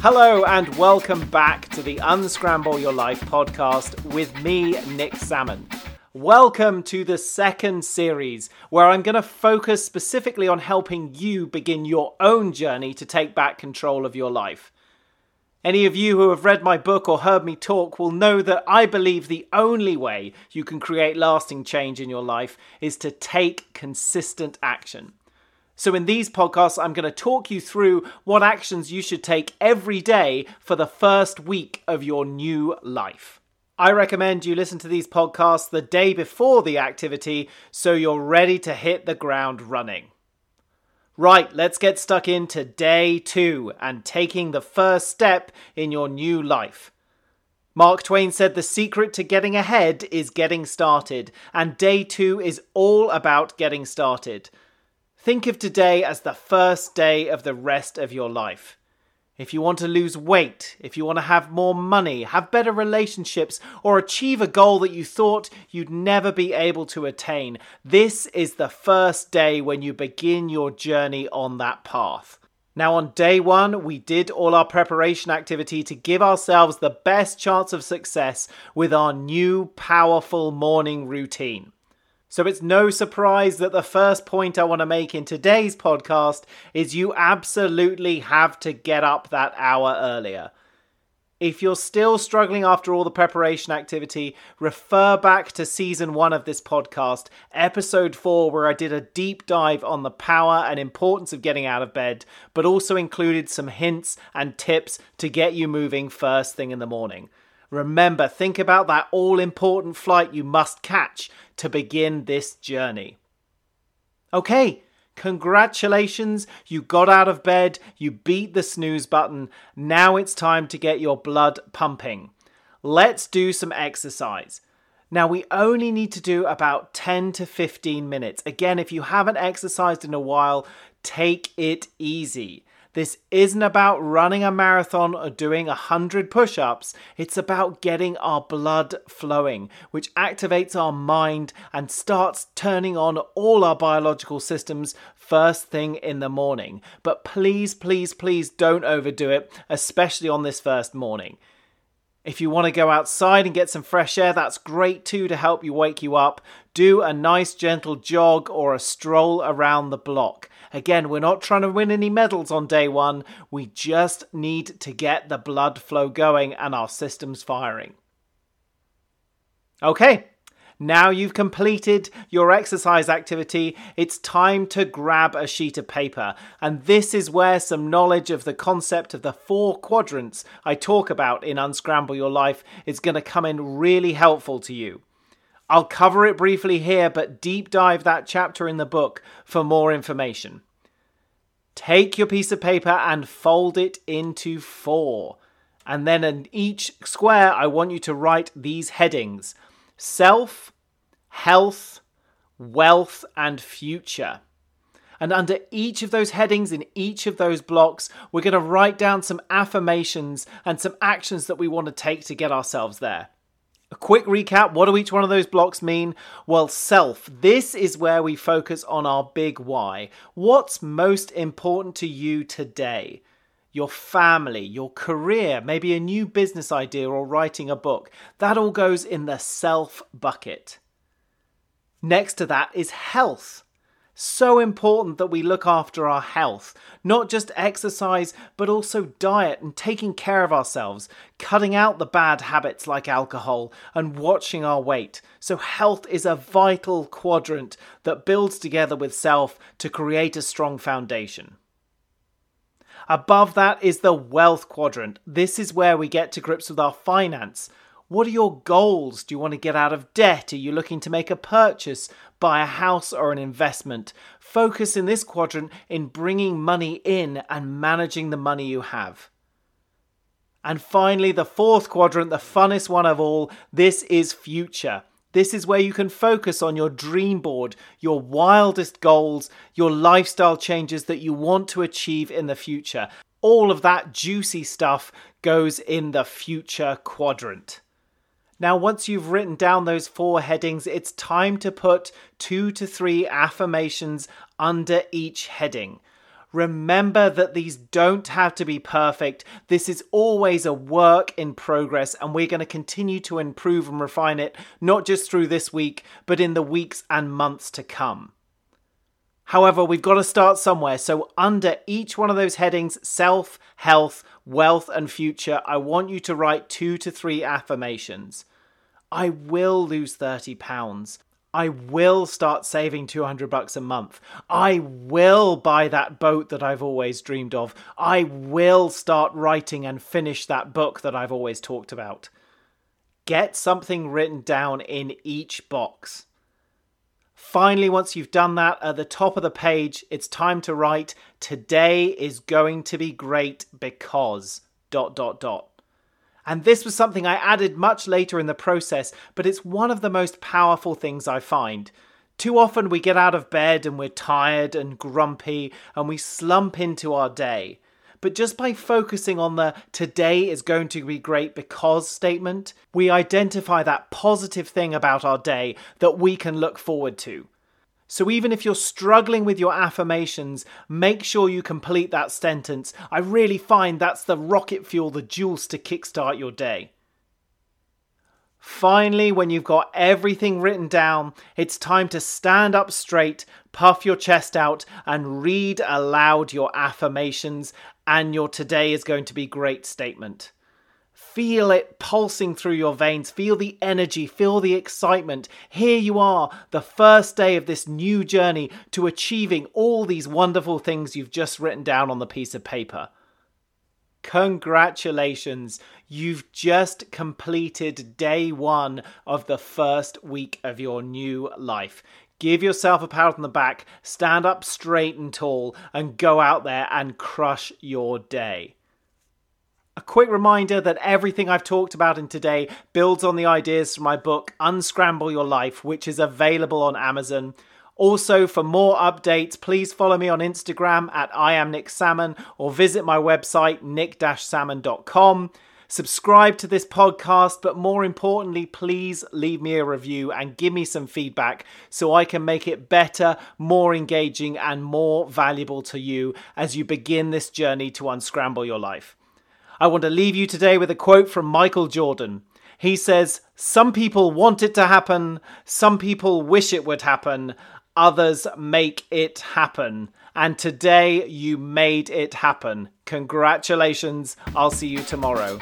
Hello, and welcome back to the Unscramble Your Life podcast with me, Nick Salmon. Welcome to the second series, where I'm going to focus specifically on helping you begin your own journey to take back control of your life. Any of you who have read my book or heard me talk will know that I believe the only way you can create lasting change in your life is to take consistent action. So, in these podcasts, I'm going to talk you through what actions you should take every day for the first week of your new life. I recommend you listen to these podcasts the day before the activity so you're ready to hit the ground running. Right, let's get stuck into day two and taking the first step in your new life. Mark Twain said the secret to getting ahead is getting started, and day two is all about getting started. Think of today as the first day of the rest of your life. If you want to lose weight, if you want to have more money, have better relationships, or achieve a goal that you thought you'd never be able to attain, this is the first day when you begin your journey on that path. Now, on day one, we did all our preparation activity to give ourselves the best chance of success with our new powerful morning routine. So it's no surprise that the first point I want to make in today's podcast is you absolutely have to get up that hour earlier. If you're still struggling after all the preparation activity, refer back to season one of this podcast, episode four, where I did a deep dive on the power and importance of getting out of bed, but also included some hints and tips to get you moving first thing in the morning. Remember, think about that all important flight you must catch to begin this journey. Okay, congratulations, you got out of bed, you beat the snooze button. Now it's time to get your blood pumping. Let's do some exercise. Now, we only need to do about 10 to 15 minutes. Again, if you haven't exercised in a while, take it easy. This isn't about running a marathon or doing 100 push ups. It's about getting our blood flowing, which activates our mind and starts turning on all our biological systems first thing in the morning. But please, please, please don't overdo it, especially on this first morning. If you want to go outside and get some fresh air, that's great too to help you wake you up. Do a nice gentle jog or a stroll around the block. Again, we're not trying to win any medals on day one. We just need to get the blood flow going and our systems firing. Okay, now you've completed your exercise activity, it's time to grab a sheet of paper. And this is where some knowledge of the concept of the four quadrants I talk about in Unscramble Your Life is going to come in really helpful to you. I'll cover it briefly here, but deep dive that chapter in the book for more information. Take your piece of paper and fold it into four. And then in each square, I want you to write these headings self, health, wealth, and future. And under each of those headings, in each of those blocks, we're going to write down some affirmations and some actions that we want to take to get ourselves there. A quick recap what do each one of those blocks mean? Well, self. This is where we focus on our big why. What's most important to you today? Your family, your career, maybe a new business idea or writing a book. That all goes in the self bucket. Next to that is health so important that we look after our health, not just exercise, but also diet and taking care of ourselves, cutting out the bad habits like alcohol, and watching our weight. So, health is a vital quadrant that builds together with self to create a strong foundation. Above that is the wealth quadrant. This is where we get to grips with our finance. What are your goals? Do you want to get out of debt? Are you looking to make a purchase, buy a house, or an investment? Focus in this quadrant in bringing money in and managing the money you have. And finally, the fourth quadrant, the funnest one of all, this is future. This is where you can focus on your dream board, your wildest goals, your lifestyle changes that you want to achieve in the future. All of that juicy stuff goes in the future quadrant. Now, once you've written down those four headings, it's time to put two to three affirmations under each heading. Remember that these don't have to be perfect. This is always a work in progress, and we're going to continue to improve and refine it, not just through this week, but in the weeks and months to come. However, we've got to start somewhere. So, under each one of those headings self, health, wealth, and future I want you to write two to three affirmations. I will lose 30 pounds. I will start saving 200 bucks a month. I will buy that boat that I've always dreamed of. I will start writing and finish that book that I've always talked about. Get something written down in each box. Finally, once you've done that, at the top of the page, it's time to write, Today is going to be great because. dot dot dot. And this was something I added much later in the process, but it's one of the most powerful things I find. Too often we get out of bed and we're tired and grumpy and we slump into our day. But just by focusing on the today is going to be great because statement, we identify that positive thing about our day that we can look forward to. So even if you're struggling with your affirmations, make sure you complete that sentence. I really find that's the rocket fuel, the juice to kickstart your day. Finally, when you've got everything written down, it's time to stand up straight, puff your chest out, and read aloud your affirmations and your today is going to be great statement. Feel it pulsing through your veins. Feel the energy. Feel the excitement. Here you are, the first day of this new journey to achieving all these wonderful things you've just written down on the piece of paper. Congratulations, you've just completed day one of the first week of your new life. Give yourself a pat on the back, stand up straight and tall, and go out there and crush your day. Quick reminder that everything I've talked about in today builds on the ideas from my book Unscramble Your Life, which is available on Amazon. Also, for more updates, please follow me on Instagram at I am Nick Salmon or visit my website nick-salmon.com. Subscribe to this podcast, but more importantly, please leave me a review and give me some feedback so I can make it better, more engaging, and more valuable to you as you begin this journey to unscramble your life. I want to leave you today with a quote from Michael Jordan. He says, Some people want it to happen, some people wish it would happen, others make it happen. And today you made it happen. Congratulations. I'll see you tomorrow.